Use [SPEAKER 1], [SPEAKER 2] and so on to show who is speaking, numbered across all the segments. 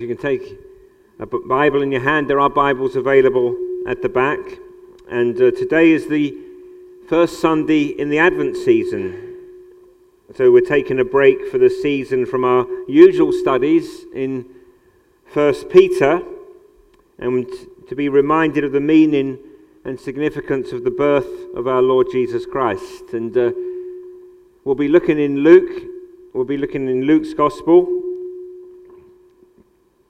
[SPEAKER 1] You can take a Bible in your hand. There are Bibles available at the back. And uh, today is the first Sunday in the Advent season. So we're taking a break for the season from our usual studies in First Peter and to be reminded of the meaning and significance of the birth of our Lord Jesus Christ. And uh, we'll be looking in Luke. We'll be looking in Luke's Gospel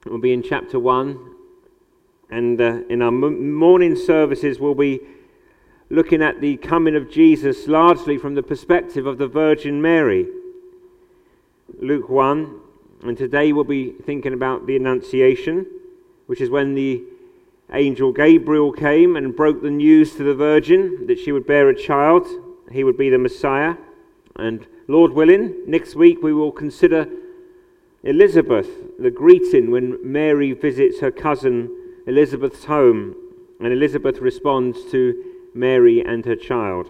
[SPEAKER 1] We'll be in chapter 1. And uh, in our morning services, we'll be looking at the coming of Jesus largely from the perspective of the Virgin Mary. Luke 1. And today we'll be thinking about the Annunciation, which is when the angel Gabriel came and broke the news to the Virgin that she would bear a child. He would be the Messiah. And Lord willing, next week we will consider Elizabeth, the greeting when Mary visits her cousin Elizabeth's home, and Elizabeth responds to Mary and her child.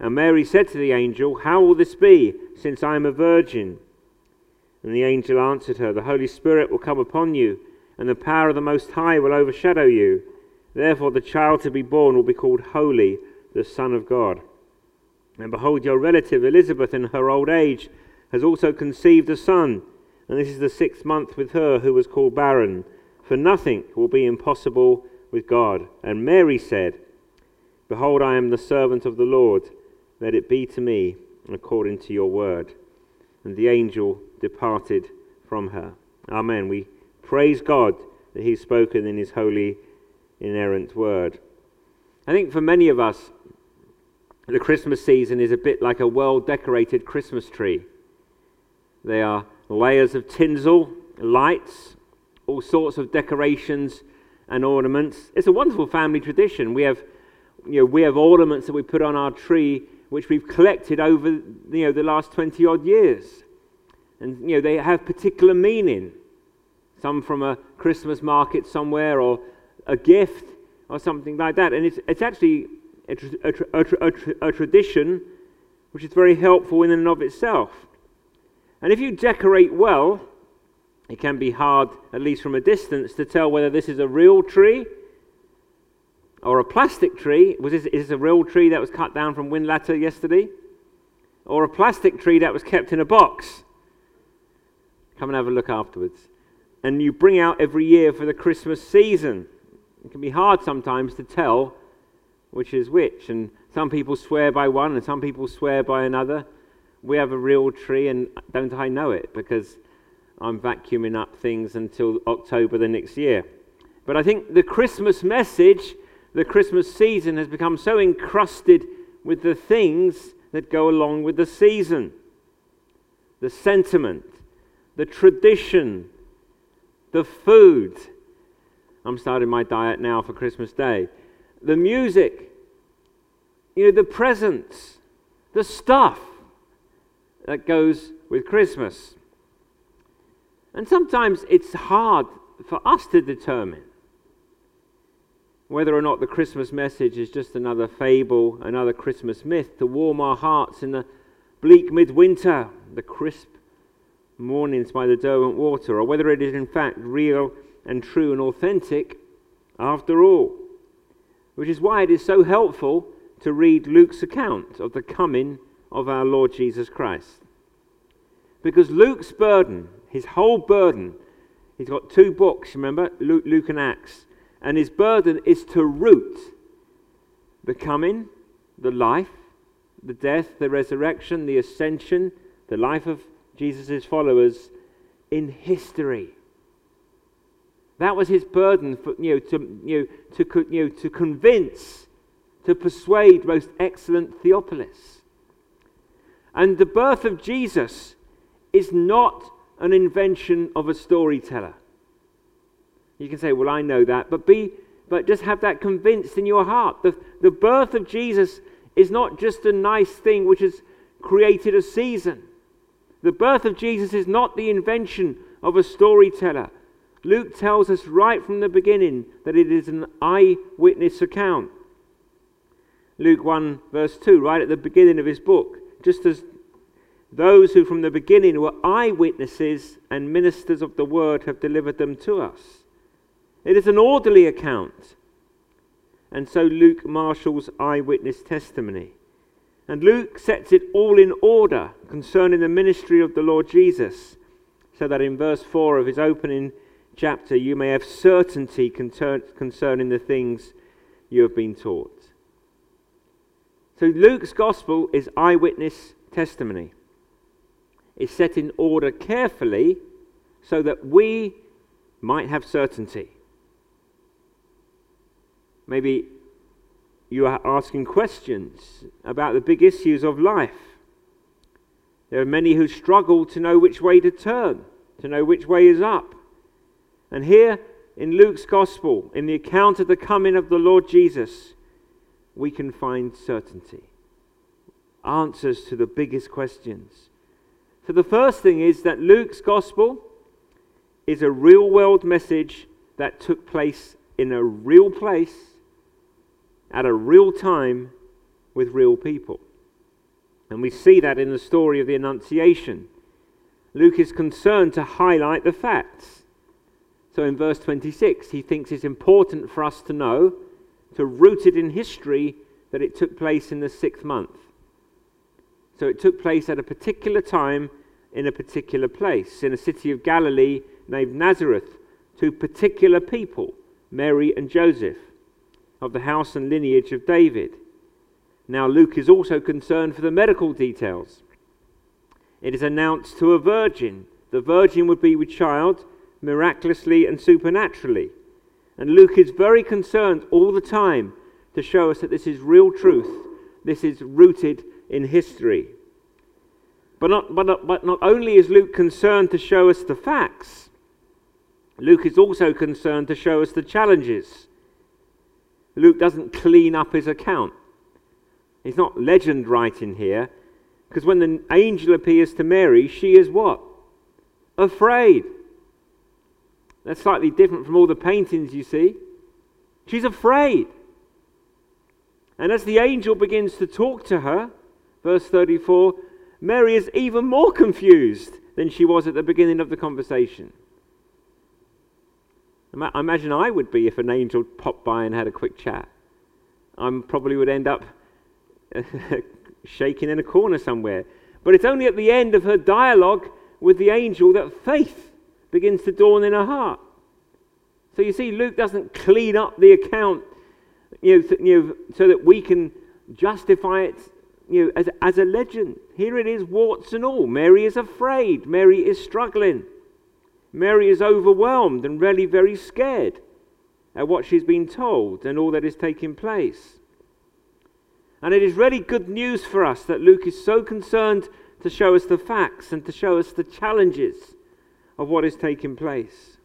[SPEAKER 1] And Mary said to the angel, How will this be, since I am a virgin? And the angel answered her, The Holy Spirit will come upon you, and the power of the Most High will overshadow you. Therefore, the child to be born will be called Holy, the Son of God. And behold, your relative Elizabeth, in her old age, has also conceived a son, and this is the sixth month with her who was called barren. For nothing will be impossible with God. And Mary said, Behold, I am the servant of the Lord let it be to me according to your word. And the angel departed from her. Amen. We praise God that he's spoken in his holy, inerrant word. I think for many of us, the Christmas season is a bit like a well decorated Christmas tree. There are layers of tinsel, lights, all sorts of decorations and ornaments. It's a wonderful family tradition. We have, you know, we have ornaments that we put on our tree which we've collected over you know, the last 20 odd years. And you know, they have particular meaning. Some from a Christmas market somewhere or a gift or something like that. And it's, it's actually a, a, a, a tradition which is very helpful in and of itself. And if you decorate well, it can be hard, at least from a distance, to tell whether this is a real tree or a plastic tree. Was this, is this a real tree that was cut down from wind Whinlatter yesterday? Or a plastic tree that was kept in a box? Come and have a look afterwards. And you bring out every year for the Christmas season. It can be hard sometimes to tell which is which. And some people swear by one and some people swear by another. We have a real tree, and don't I know it? Because I'm vacuuming up things until October the next year. But I think the Christmas message, the Christmas season, has become so encrusted with the things that go along with the season the sentiment, the tradition, the food. I'm starting my diet now for Christmas Day. The music, you know, the presents, the stuff that goes with Christmas. And sometimes it's hard for us to determine whether or not the Christmas message is just another fable, another Christmas myth to warm our hearts in the bleak midwinter, the crisp mornings by the Derwent water, or whether it is in fact real and true and authentic after all. Which is why it is so helpful to read Luke's account of the coming of our Lord Jesus Christ. Because Luke's burden, his whole burden, he's got two books, remember, Luke, Luke and Acts and his burden is to root the coming, the life, the death, the resurrection, the ascension, the life of Jesus' followers in history. That was his burden for, you know, to, you know, to, you know, to convince, to persuade most excellent Theophilus. And the birth of Jesus is not an invention of a storyteller. You can say, Well, I know that, but be but just have that convinced in your heart. The, the birth of Jesus is not just a nice thing which has created a season. The birth of Jesus is not the invention of a storyteller. Luke tells us right from the beginning that it is an eyewitness account. Luke 1, verse 2, right at the beginning of his book, just as those who from the beginning were eyewitnesses and ministers of the word have delivered them to us. It is an orderly account. And so Luke marshals eyewitness testimony. And Luke sets it all in order concerning the ministry of the Lord Jesus, so that in verse 4 of his opening chapter you may have certainty concerning the things you have been taught. So Luke's gospel is eyewitness testimony. It's set in order carefully so that we might have certainty. Maybe you are asking questions about the big issues of life. There are many who struggle to know which way to turn, to know which way is up. And here in Luke's Gospel, in the account of the coming of the Lord Jesus, we can find certainty, answers to the biggest questions. So, the first thing is that Luke's Gospel is a real world message that took place in a real place at a real time with real people. And we see that in the story of the Annunciation. Luke is concerned to highlight the facts. So in verse 26, he thinks it's important for us to know, to root it in history, that it took place in the sixth month. So it took place at a particular time in a particular place, in a city of Galilee named Nazareth, to particular people, Mary and Joseph of the house and lineage of David. Now, Luke is also concerned for the medical details. It is announced to a virgin. The virgin would be with child miraculously and supernaturally. And Luke is very concerned all the time to show us that this is real truth. This is rooted in history. But not, but, not, but not only is Luke concerned to show us the facts, Luke is also concerned to show us the challenges. Luke doesn't clean up his account. He's not legend writing here, because when the angel appears to Mary, she is what? Afraid. That's slightly different from all the paintings you see. She's afraid. And as the angel begins to talk to her, verse 34, Mary is even more confused than she was at the beginning of the conversation. I imagine I would be if an angel popped by and had a quick chat. I probably would end up shaking in a corner somewhere. But it's only at the end of her dialogue with the angel that faith begins to dawn in her heart. So you see, Luke doesn't clean up the account you know, you know, so that we can justify it you know, as, as a legend. Here it is, warts and all. Mary is afraid, Mary is struggling. Mary is overwhelmed and really very scared at what she's been told and all that is taking place. And it is really good news for us that Luke is so concerned to show us the facts and to show us the challenges of what is taking place.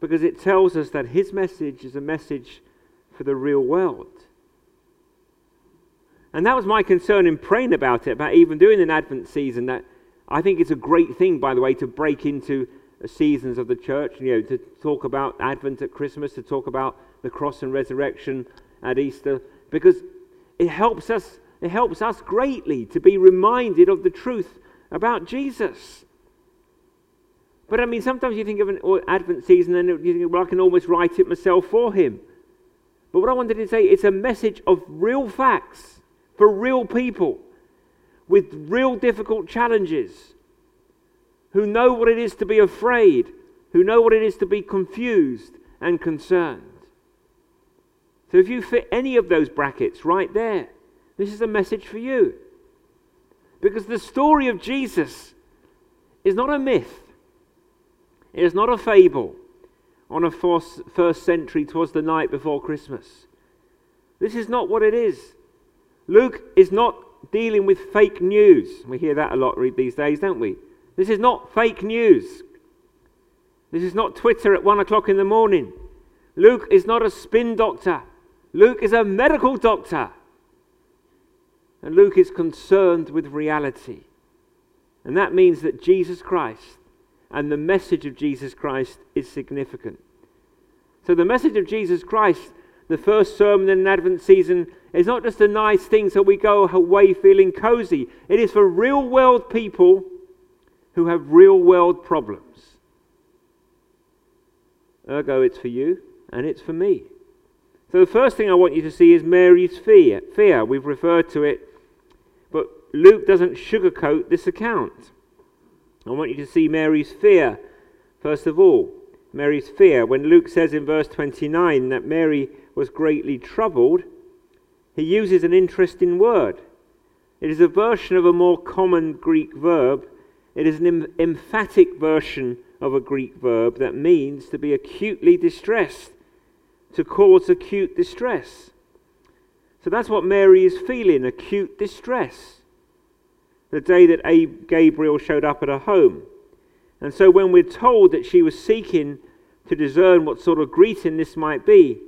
[SPEAKER 1] Because it tells us that his message is a message for the real world. And that was my concern in praying about it, about even doing an Advent season. That I think it's a great thing, by the way, to break into seasons of the church. You know, to talk about Advent at Christmas, to talk about the cross and resurrection at Easter, because it helps us. It helps us greatly to be reminded of the truth about Jesus. But I mean, sometimes you think of an oh, Advent season and you think, well, I can almost write it myself for him. But what I wanted to say, it's a message of real facts for real people with real difficult challenges who know what it is to be afraid, who know what it is to be confused and concerned. So if you fit any of those brackets right there, this is a message for you. Because the story of Jesus is not a myth, it is not a fable on a first first century, twas the night before Christmas. This is not what it is. Luke is not dealing with fake news. We hear that a lot these days, don't we? This is not fake news. This is not Twitter at one o'clock in the morning. Luke is not a spin doctor. Luke is a medical doctor. And Luke is concerned with reality. And that means that Jesus Christ and the message of Jesus Christ is significant. So, the message of Jesus Christ, the first sermon in an Advent season, is not just a nice thing so we go away feeling cozy. It is for real world people who have real world problems. Ergo, it's for you and it's for me. So, the first thing I want you to see is Mary's fear. Fear, we've referred to it, but Luke doesn't sugarcoat this account. I want you to see Mary's fear, first of all. Mary's fear. When Luke says in verse 29 that Mary was greatly troubled, he uses an interesting word. It is a version of a more common Greek verb. It is an em- emphatic version of a Greek verb that means to be acutely distressed, to cause acute distress. So that's what Mary is feeling acute distress the day that Gabriel showed up at her home. And so when we're told that she was seeking to discern what sort of greeting this might be,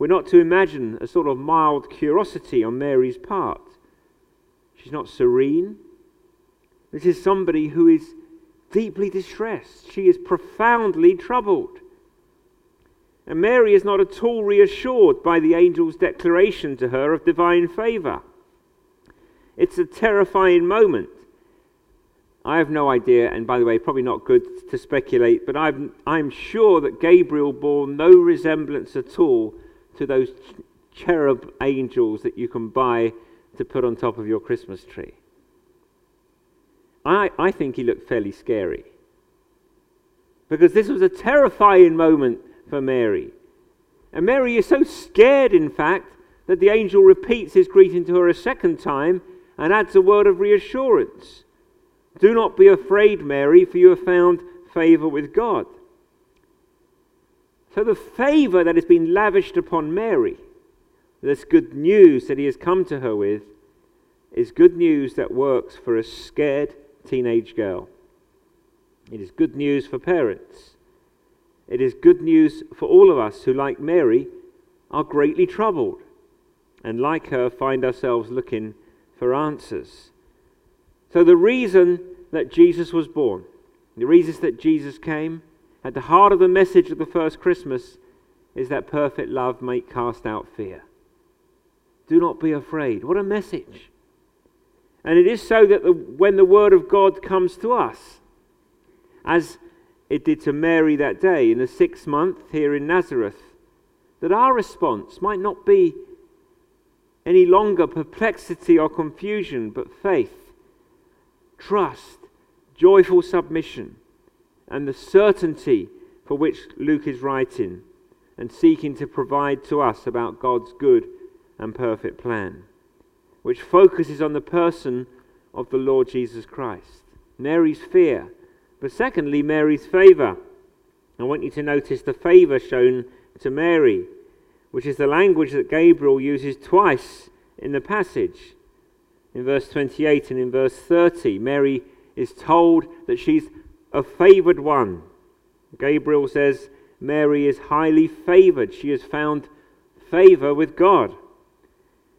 [SPEAKER 1] we're not to imagine a sort of mild curiosity on Mary's part. She's not serene. This is somebody who is deeply distressed. She is profoundly troubled. And Mary is not at all reassured by the angel's declaration to her of divine favor. It's a terrifying moment. I have no idea, and by the way, probably not good to speculate, but I'm, I'm sure that Gabriel bore no resemblance at all to those cherub angels that you can buy to put on top of your Christmas tree. I, I think he looked fairly scary. Because this was a terrifying moment for Mary. And Mary is so scared, in fact, that the angel repeats his greeting to her a second time and adds a word of reassurance. Do not be afraid, Mary, for you have found favor with God. So, the favor that has been lavished upon Mary, this good news that he has come to her with, is good news that works for a scared teenage girl. It is good news for parents. It is good news for all of us who, like Mary, are greatly troubled and, like her, find ourselves looking for answers. So, the reason that Jesus was born, the reasons that Jesus came, at the heart of the message of the first Christmas is that perfect love may cast out fear. Do not be afraid. What a message. And it is so that the, when the Word of God comes to us, as it did to Mary that day in the sixth month here in Nazareth, that our response might not be any longer perplexity or confusion, but faith, trust, joyful submission, and the certainty for which Luke is writing and seeking to provide to us about God's good and perfect plan, which focuses on the person of the Lord Jesus Christ. Mary's fear But secondly, Mary's favour. I want you to notice the favour shown to Mary, which is the language that Gabriel uses twice in the passage. In verse 28 and in verse 30, Mary is told that she's a favoured one. Gabriel says, Mary is highly favoured. She has found favour with God.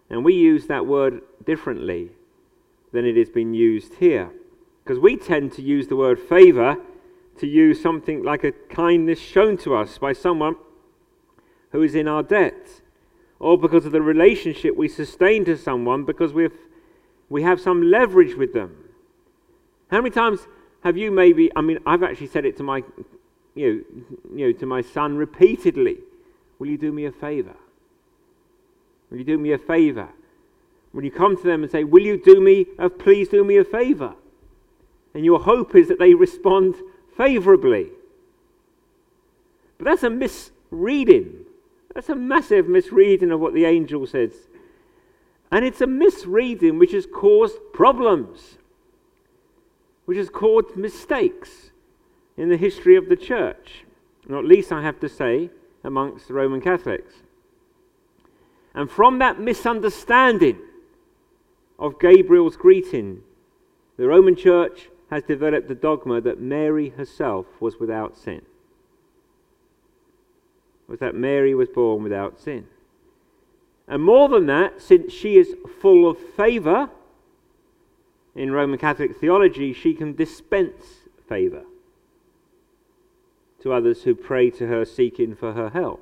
[SPEAKER 1] And we use that word differently than it has been used here. Because we tend to use the word favour to use something like a kindness shown to us by someone who is in our debt, or because of the relationship we sustain to someone because we've, we have some leverage with them. How many times have you maybe, I mean, I've actually said it to my, you know, you know to my son repeatedly, will you do me a favour? Will you do me a favour? When you come to them and say, will you do me, a, please do me a favour? And your hope is that they respond favorably. But that's a misreading. That's a massive misreading of what the angel says. And it's a misreading which has caused problems, which has caused mistakes in the history of the church, not least I have to say, amongst the Roman Catholics. And from that misunderstanding of Gabriel's greeting, the Roman Church has developed the dogma that Mary herself was without sin. Was that Mary was born without sin. And more than that, since she is full of favor, in Roman Catholic theology, she can dispense favor to others who pray to her seeking for her help.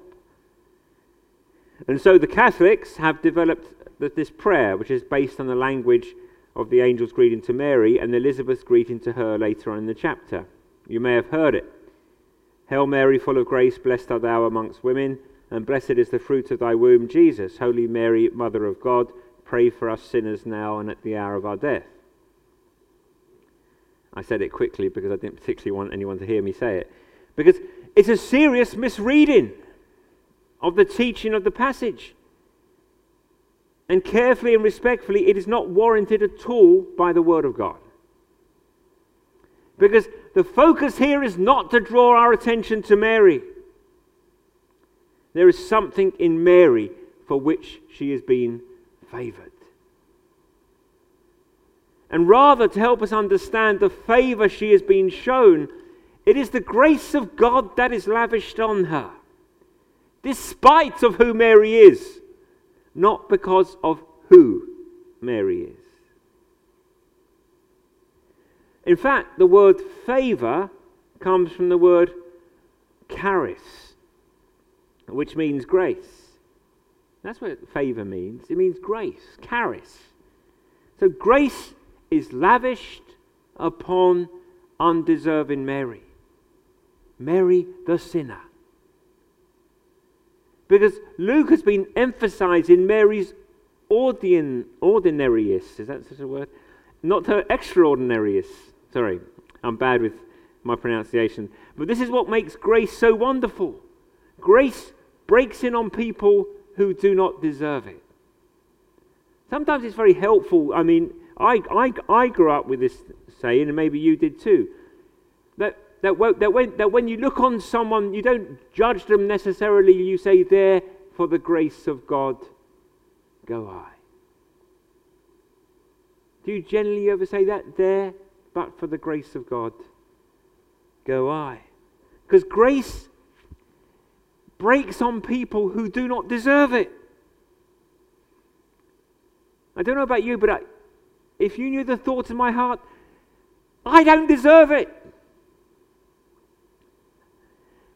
[SPEAKER 1] And so the Catholics have developed this prayer, which is based on the language of the angel's greeting to Mary and Elizabeth's greeting to her later on in the chapter. You may have heard it. Hail Mary, full of grace, blessed art thou amongst women, and blessed is the fruit of thy womb, Jesus. Holy Mary, Mother of God, pray for us sinners now and at the hour of our death. I said it quickly because I didn't particularly want anyone to hear me say it. Because it's a serious misreading of the teaching of the passage. And carefully and respectfully, it is not warranted at all by the Word of God. Because the focus here is not to draw our attention to Mary. There is something in Mary for which she is being favored. And rather, to help us understand the favor she has been shown, it is the grace of God that is lavished on her, despite of who Mary is not because of who Mary is. In fact, the word favor comes from the word charis, which means grace. That's what favor means. It means grace, charis. So grace is lavished upon undeserving Mary. Mary the sinner. Because Luke has been emphasizing Mary's ordin, ordinariness. Is that such a word? Not her extraordinariness. Sorry, I'm bad with my pronunciation. But this is what makes grace so wonderful. Grace breaks in on people who do not deserve it. Sometimes it's very helpful. I mean, I, I, I grew up with this saying, and maybe you did too, that that, that, when, that when you look on someone, you don't judge them necessarily. You say, There, for the grace of God, go I. Do you generally ever say that? There, but for the grace of God, go I. Because grace breaks on people who do not deserve it. I don't know about you, but I, if you knew the thoughts in my heart, I don't deserve it.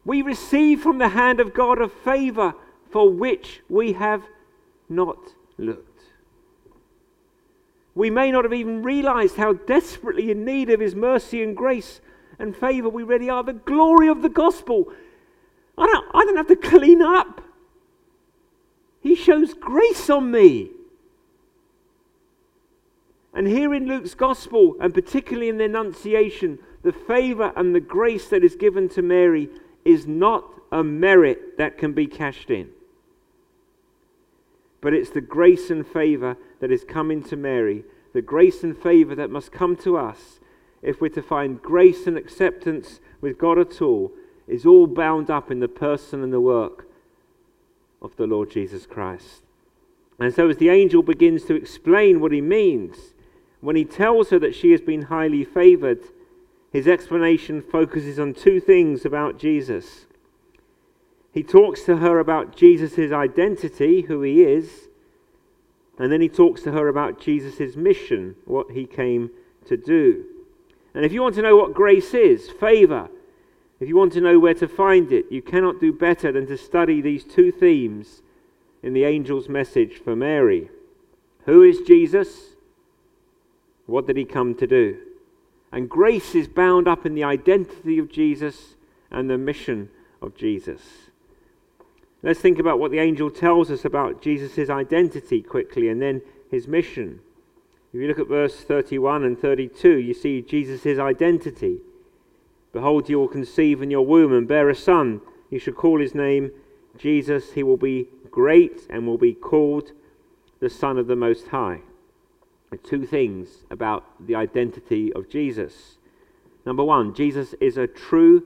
[SPEAKER 1] We receive from the hand of God a favor for which we have not looked. We may not have even realized how desperately in need of His mercy and grace and favor we really are. The glory of the gospel. I don't, I don't have to clean up. He shows grace on me. And here in Luke's gospel, and particularly in the Annunciation, the favor and the grace that is given to Mary is not a merit that can be cashed in, but it's the grace and favor that is coming to Mary, the grace and favor that must come to us if we're to find grace and acceptance with God at all, is all bound up in the person and the work of the Lord Jesus Christ. And so, as the angel begins to explain what he means, when he tells her that she has been highly favored, his explanation focuses on two things about Jesus. He talks to her about Jesus' identity, who he is, and then he talks to her about Jesus' mission, what he came to do. And if you want to know what grace is, favor, if you want to know where to find it, you cannot do better than to study these two themes in the angel's message for Mary. Who is Jesus? What did he come to do? And grace is bound up in the identity of Jesus and the mission of Jesus. Let's think about what the angel tells us about Jesus' identity quickly and then his mission. If you look at verse 31 and 32, you see Jesus' identity. Behold, you will conceive in your womb and bear a son. You shall call his name Jesus. He will be great and will be called the Son of the Most High. Two things about the identity of Jesus. Number one, Jesus is a true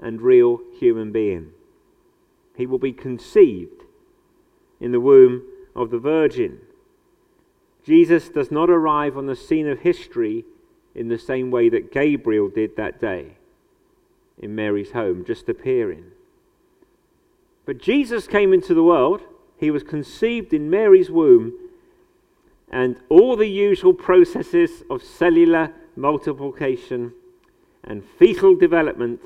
[SPEAKER 1] and real human being. He will be conceived in the womb of the Virgin. Jesus does not arrive on the scene of history in the same way that Gabriel did that day in Mary's home, just appearing. But Jesus came into the world, he was conceived in Mary's womb, and all the usual processes of cellular multiplication and fetal development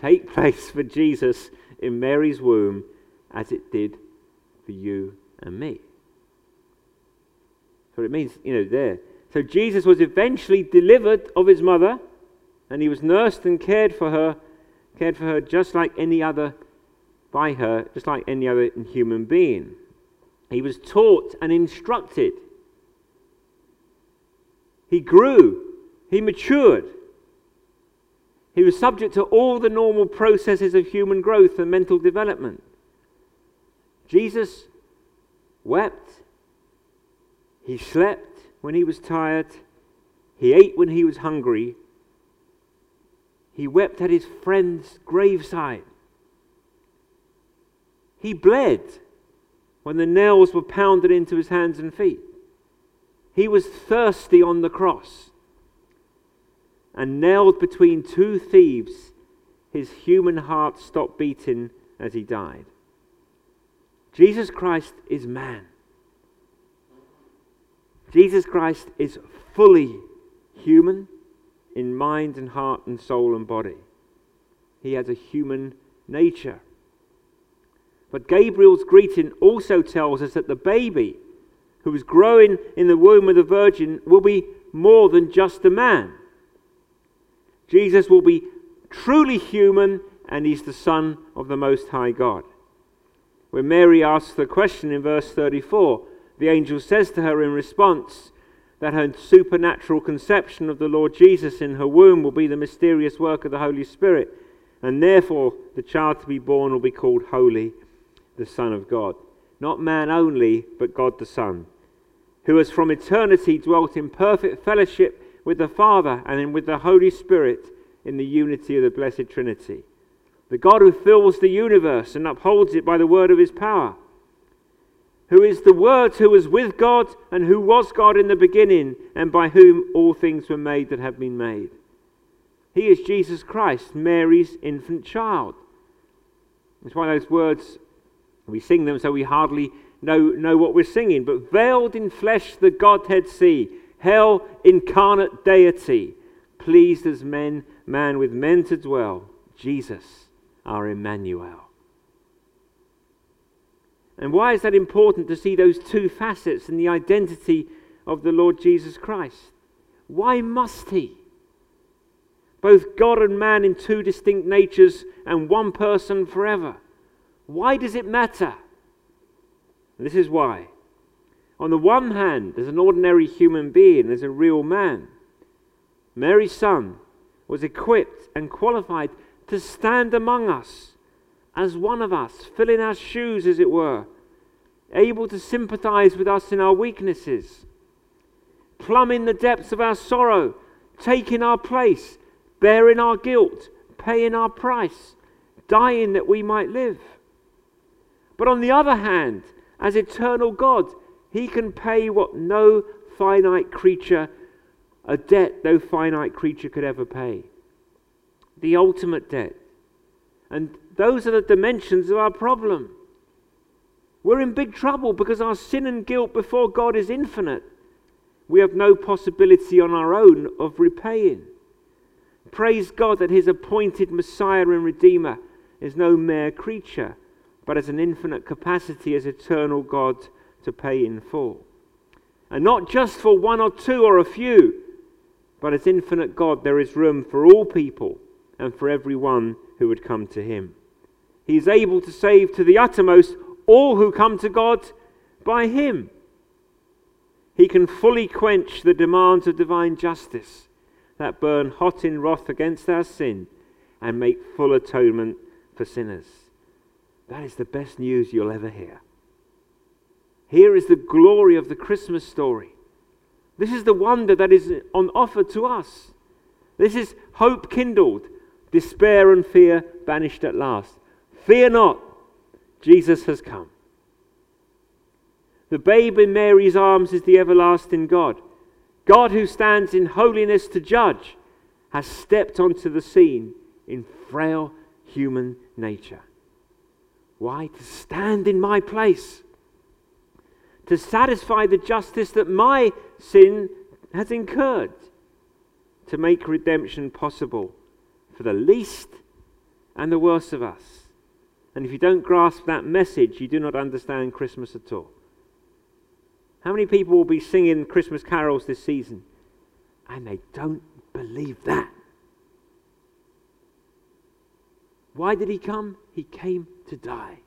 [SPEAKER 1] take place for Jesus in Mary's womb as it did for you and me. So it means, you know, there. So Jesus was eventually delivered of his mother, and he was nursed and cared for her, cared for her just like any other by her, just like any other human being. He was taught and instructed. He grew. He matured. He was subject to all the normal processes of human growth and mental development. Jesus wept. He slept when he was tired. He ate when he was hungry. He wept at his friend's graveside. He bled when the nails were pounded into his hands and feet. He was thirsty on the cross. And nailed between two thieves, his human heart stopped beating as he died. Jesus Christ is man. Jesus Christ is fully human in mind and heart and soul and body. He has a human nature. But Gabriel's greeting also tells us that the baby who is growing in the womb of the Virgin will be more than just a man. Jesus will be truly human and he's the Son of the Most High God. When Mary asks the question in verse 34, the angel says to her in response that her supernatural conception of the Lord Jesus in her womb will be the mysterious work of the Holy Spirit, and therefore the child to be born will be called Holy the Son of God. Not man only, but God the Son, who has from eternity dwelt in perfect fellowship with the Father and with the Holy Spirit in the unity of the blessed Trinity. The God who fills the universe and upholds it by the word of his power. Who is the Word who was with God and who was God in the beginning, and by whom all things were made that have been made. He is Jesus Christ, Mary's infant child. That's why those words we sing them so we hardly know, know what we're singing. But veiled in flesh, the Godhead see. Hell, incarnate deity. Pleased as men, man with men to dwell. Jesus, our Emmanuel. And why is that important to see those two facets in the identity of the Lord Jesus Christ? Why must he? Both God and man in two distinct natures and one person forever. Why does it matter? This is why. On the one hand, there's an ordinary human being, there's a real man. Mary's son was equipped and qualified to stand among us as one of us, fill in our shoes, as it were, able to sympathize with us in our weaknesses, plumb in the depths of our sorrow, taking our place, bearing our guilt, paying our price, dying that we might live. But on the other hand, as eternal God, he can pay what no finite creature, a debt no finite creature could ever pay. The ultimate debt. And those are the dimensions of our problem. We're in big trouble because our sin and guilt before God is infinite. We have no possibility on our own of repaying. Praise God that His appointed Messiah and Redeemer is no mere creature, but as an infinite capacity as eternal God to pay in full. And not just for one or two or a few, but as infinite God, there is room for all people and for everyone who would come to Him. He is able to save to the uttermost all who come to God by Him. He can fully quench the demands of divine justice that burn hot in wrath against our sin and make full atonement for sinners. That is the best news you'll ever hear. Here is the glory of the Christmas story. This is the wonder that is on offer to us. This is hope kindled, despair and fear banished at last. Fear not, Jesus has come. The babe in Mary's arms is the everlasting God. God, who stands in holiness to judge, has stepped onto the scene in frail human nature. Why? To stand in my place, to satisfy the justice that my sin has incurred, to make redemption possible for the least and the worst of us. And if you don't grasp that message, you do not understand Christmas at all. How many people will be singing Christmas carols this season and they don't believe that? Why did he come? He came to die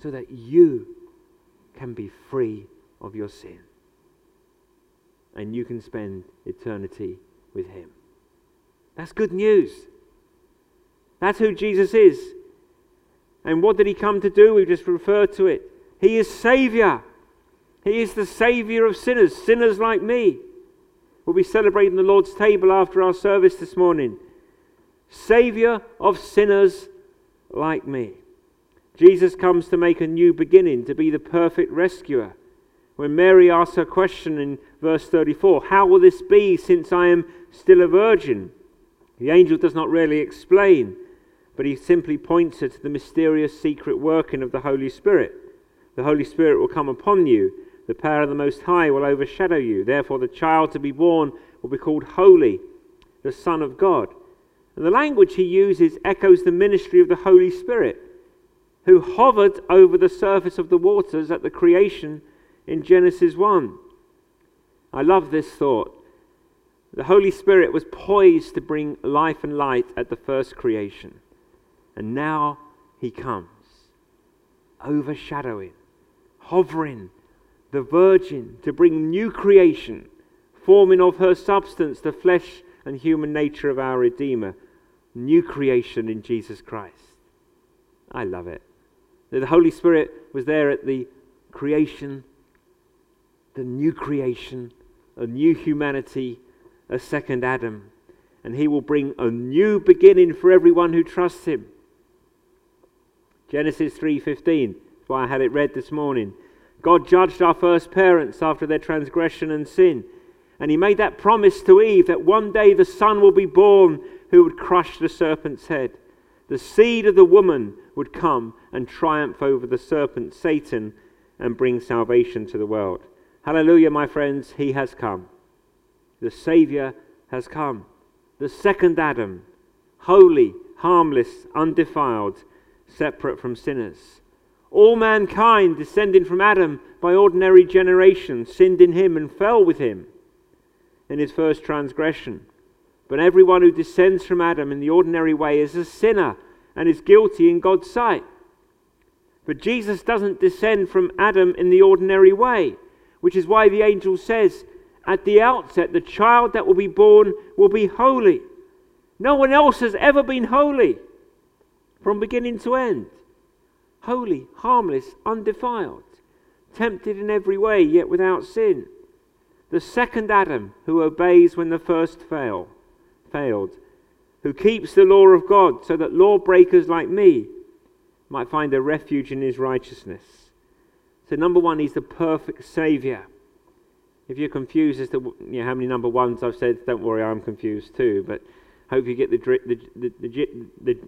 [SPEAKER 1] so that you can be free of your sin and you can spend eternity with him. That's good news. That's who Jesus is. And what did he come to do? We've just referred to it. He is Savior. He is the Savior of sinners, sinners like me. We'll be celebrating the Lord's table after our service this morning. Savior of sinners like me. Jesus comes to make a new beginning, to be the perfect rescuer. When Mary asks her question in verse 34, How will this be since I am still a virgin? The angel does not really explain, but he simply points her to the mysterious secret working of the Holy Spirit. The Holy Spirit will come upon you. The power of the Most High will overshadow you. Therefore, the child to be born will be called Holy, the Son of God. And the language he uses echoes the ministry of the Holy Spirit, who hovered over the surface of the waters at the creation in Genesis 1. I love this thought. The Holy Spirit was poised to bring life and light at the first creation. And now he comes, overshadowing hovering, the Virgin, to bring new creation, forming of her substance the flesh and human nature of our Redeemer. New creation in Jesus Christ. I love it. The Holy Spirit was there at the creation, the new creation, a new humanity, a second Adam. And he will bring a new beginning for everyone who trusts him. Genesis 3:15 that's why I had it read this morning. God judged our first parents after their transgression and sin. And he made that promise to Eve that one day the son will be born who would crush the serpent's head. The seed of the woman would come and triumph over the serpent, Satan, and bring salvation to the world. Hallelujah, my friends, he has come. The Savior has come. The second Adam, holy, harmless, undefiled, separate from sinners. All mankind, descending from Adam by ordinary generation, sinned in him and fell with him in his first transgression. But everyone who descends from Adam in the ordinary way is a sinner and is guilty in God's sight. But Jesus doesn't descend from Adam in the ordinary way, which is why the angel says at the outset, the child that will be born will be holy. No one else has ever been holy from beginning to end holy, harmless, undefiled, tempted in every way, yet without sin. the second Adam who obeys when the first fail, failed, who keeps the law of God so that lawbreakers like me might find a refuge in his righteousness. So, number one, he's the perfect Savior. If you're confused as to you know, how many number ones I've said, don't worry, I'm confused too. But hope you get the, the, the, the,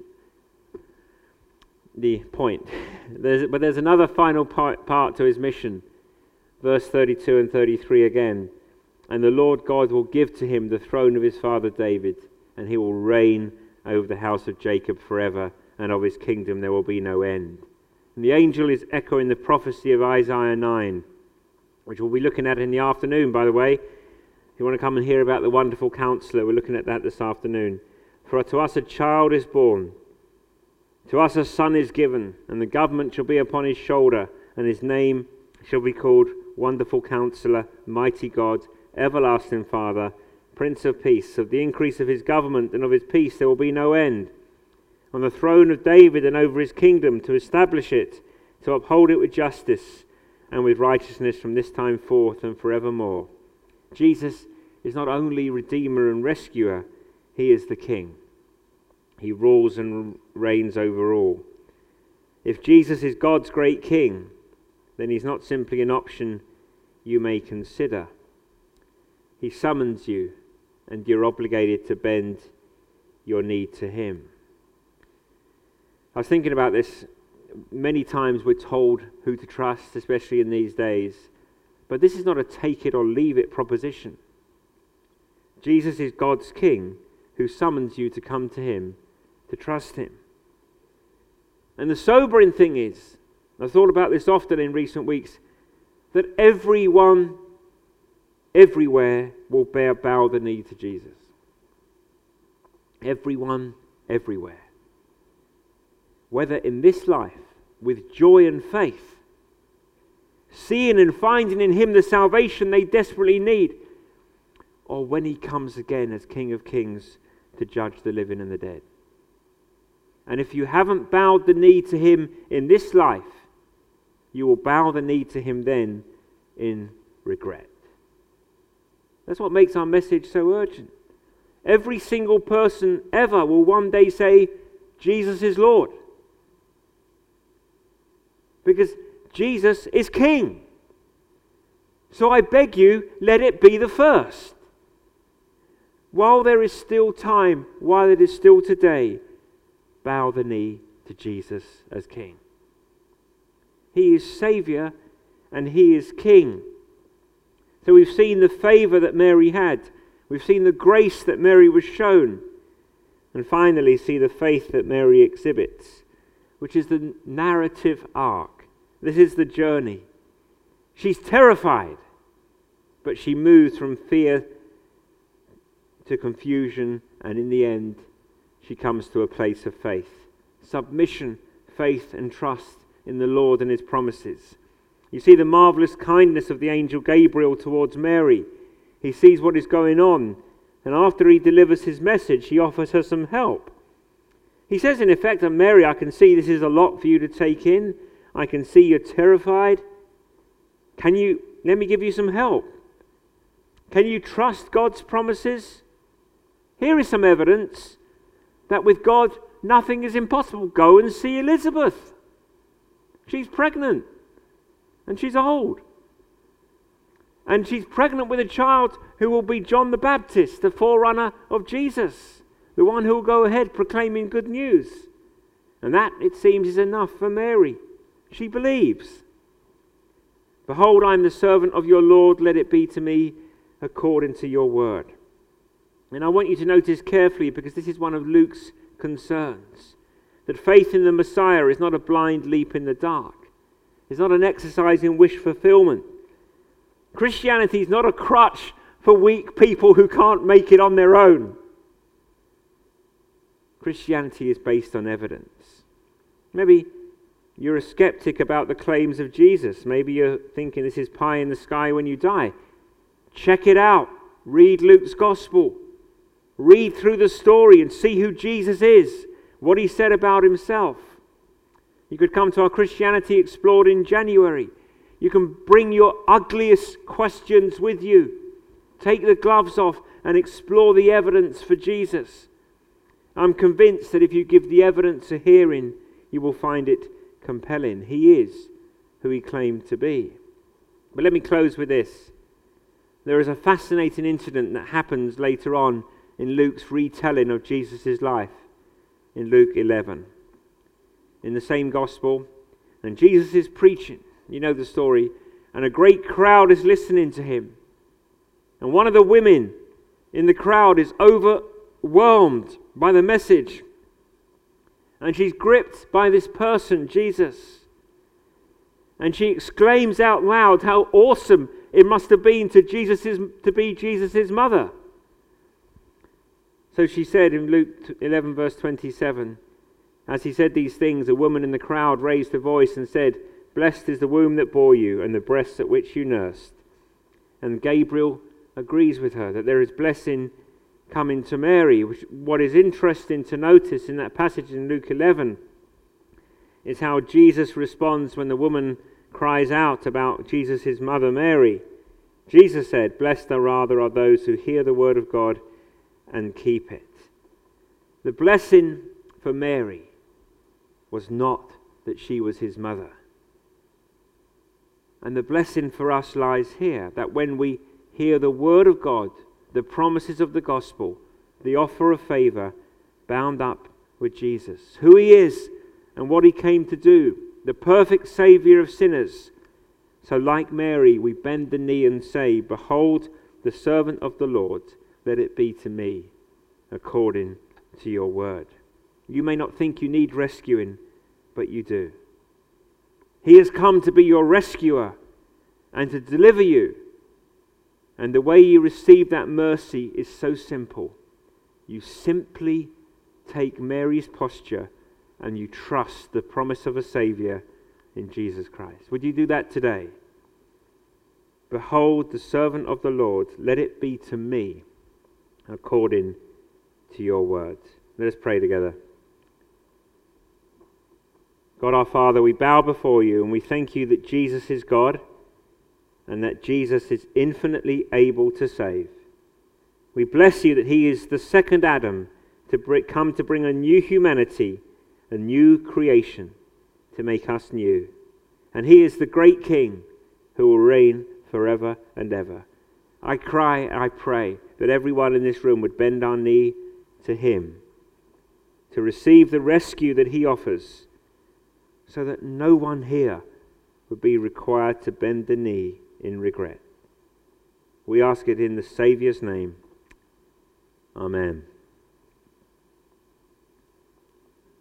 [SPEAKER 1] the, point. There's, but there's another final part, part to his mission. Verse 32 and 33 again. And the Lord God will give to him the throne of his father David, and he will reign over the house of Jacob forever, and of his kingdom there will be no end. And the angel is echoing the prophecy of Isaiah 9 which we'll be looking at in the afternoon, by the way. If you want to come and hear about the wonderful counselor, we're looking at that this afternoon. For to us a child is born, to us a son is given, and the government shall be upon his shoulder, and his name shall be called Wonderful Counselor, Mighty God, Everlasting Father, Prince of Peace. Of the increase of his government and of his peace there will be no end. On the throne of David and over his kingdom, to establish it, to uphold it with justice and with righteousness from this time forth and forevermore. Jesus is not only Redeemer and Rescuer, He is the King. He rules and reigns over all. If Jesus is God's great King, then He's not simply an option you may consider. He summons you, and you're obligated to bend your knee to Him. I was thinking about this many times we're told who to trust, especially in these days. But this is not a take it or leave it proposition. Jesus is God's King who summons you to come to Him, to trust Him. And the sobering thing is, I've thought about this often in recent weeks, that everyone, everywhere, will bear, bow the knee to Jesus. Everyone, everywhere. Whether in this life with joy and faith, seeing and finding in Him the salvation they desperately need, or when He comes again as King of Kings to judge the living and the dead. And if you haven't bowed the knee to Him in this life, you will bow the knee to Him then in regret. That's what makes our message so urgent. Every single person ever will one day say, Jesus is Lord because Jesus is King. So I beg you, let it be the first. While there is still time, while it is still today, bow the knee to Jesus as King. He is Saviour and He is King. So we've seen the favour that Mary had, we've seen the grace that Mary was shown, and finally see the faith that Mary exhibits, which is the narrative arc this is the journey. She's terrified, but she moves from fear to confusion, and in the end, she comes to a place of faith. Submission, faith, and trust in the Lord and his promises. You see the marvelous kindness of the angel Gabriel towards Mary. He sees what is going on, and after he delivers his message, he offers her some help. He says, in effect, Mary, I can see this is a lot for you to take in. I can see you're terrified. Can you, let me give you some help. Can you trust God's promises? Here is some evidence that with God, nothing is impossible. Go and see Elizabeth. She's pregnant and she's old. And she's pregnant with a child who will be John the Baptist, the forerunner of Jesus, the one who will go ahead proclaiming good news. And that, it seems, is enough for Mary. She believes. Behold, I am the servant of your Lord, let it be to me according to your word. And I want you to notice carefully, because this is one of Luke's concerns, that faith in the Messiah is not a blind leap in the dark, it's not an exercise in wish fulfillment. Christianity is not a crutch for weak people who can't make it on their own. Christianity is based on evidence. Maybe you're a skeptic about the claims of Jesus. Maybe you're thinking this is pie in the sky when you die. Check it out. Read Luke's gospel. Read through the story and see who Jesus is, what he said about himself. You could come to our Christianity Explored in January. You can bring your ugliest questions with you. Take the gloves off and explore the evidence for Jesus. I'm convinced that if you give the evidence a hearing, you will find it compelling. He is who he claimed to be. But let me close with this. There is a fascinating incident that happens later on in Luke's retelling of Jesus' life in Luke 11. In the same gospel, and Jesus is preaching. You know the story. And a great crowd is listening to him. And one of the women in the crowd is overwhelmed by the message. And she's gripped by this person, Jesus. And she exclaims out loud how awesome it must have been to, Jesus's, to be Jesus' mother. So she said in Luke 11, verse 27, as he said these things, a woman in the crowd raised her voice and said, Blessed is the womb that bore you and the breasts at which you nursed. And Gabriel agrees with her that there is blessing coming to Mary. What is interesting to notice in that passage in Luke 11 is how Jesus responds when the woman cries out about Jesus' mother Mary. Jesus said, Blessed are rather are those who hear the word of God and keep it. The blessing for Mary was not that she was his mother. And the blessing for us lies here that when we hear the word of God, the promises of the gospel, the offer of favor, bound up with Jesus, who he is and what he came to do, the perfect Savior of sinners. So, like Mary, we bend the knee and say, Behold, the servant of the Lord, let it be to me according to your word. You may not think you need rescuing, but you do. He has come to be your rescuer and to deliver you. And the way you receive that mercy is so simple. You simply take Mary's posture and you trust the promise of a Savior in Jesus Christ. Would you do that today? Behold, the servant of the Lord, let it be to me according to your word. Let us pray together. God our Father, we bow before you and we thank you that Jesus is God and that Jesus is infinitely able to save. We bless you that he is the second Adam to come to bring a new humanity, a new creation, to make us new. And he is the great King who will reign forever and ever. I cry and I pray that everyone in this room would bend our knee to him to receive the rescue that he offers so that no one here would be required to bend the knee in regret. We ask it in the Saviour's name. Amen.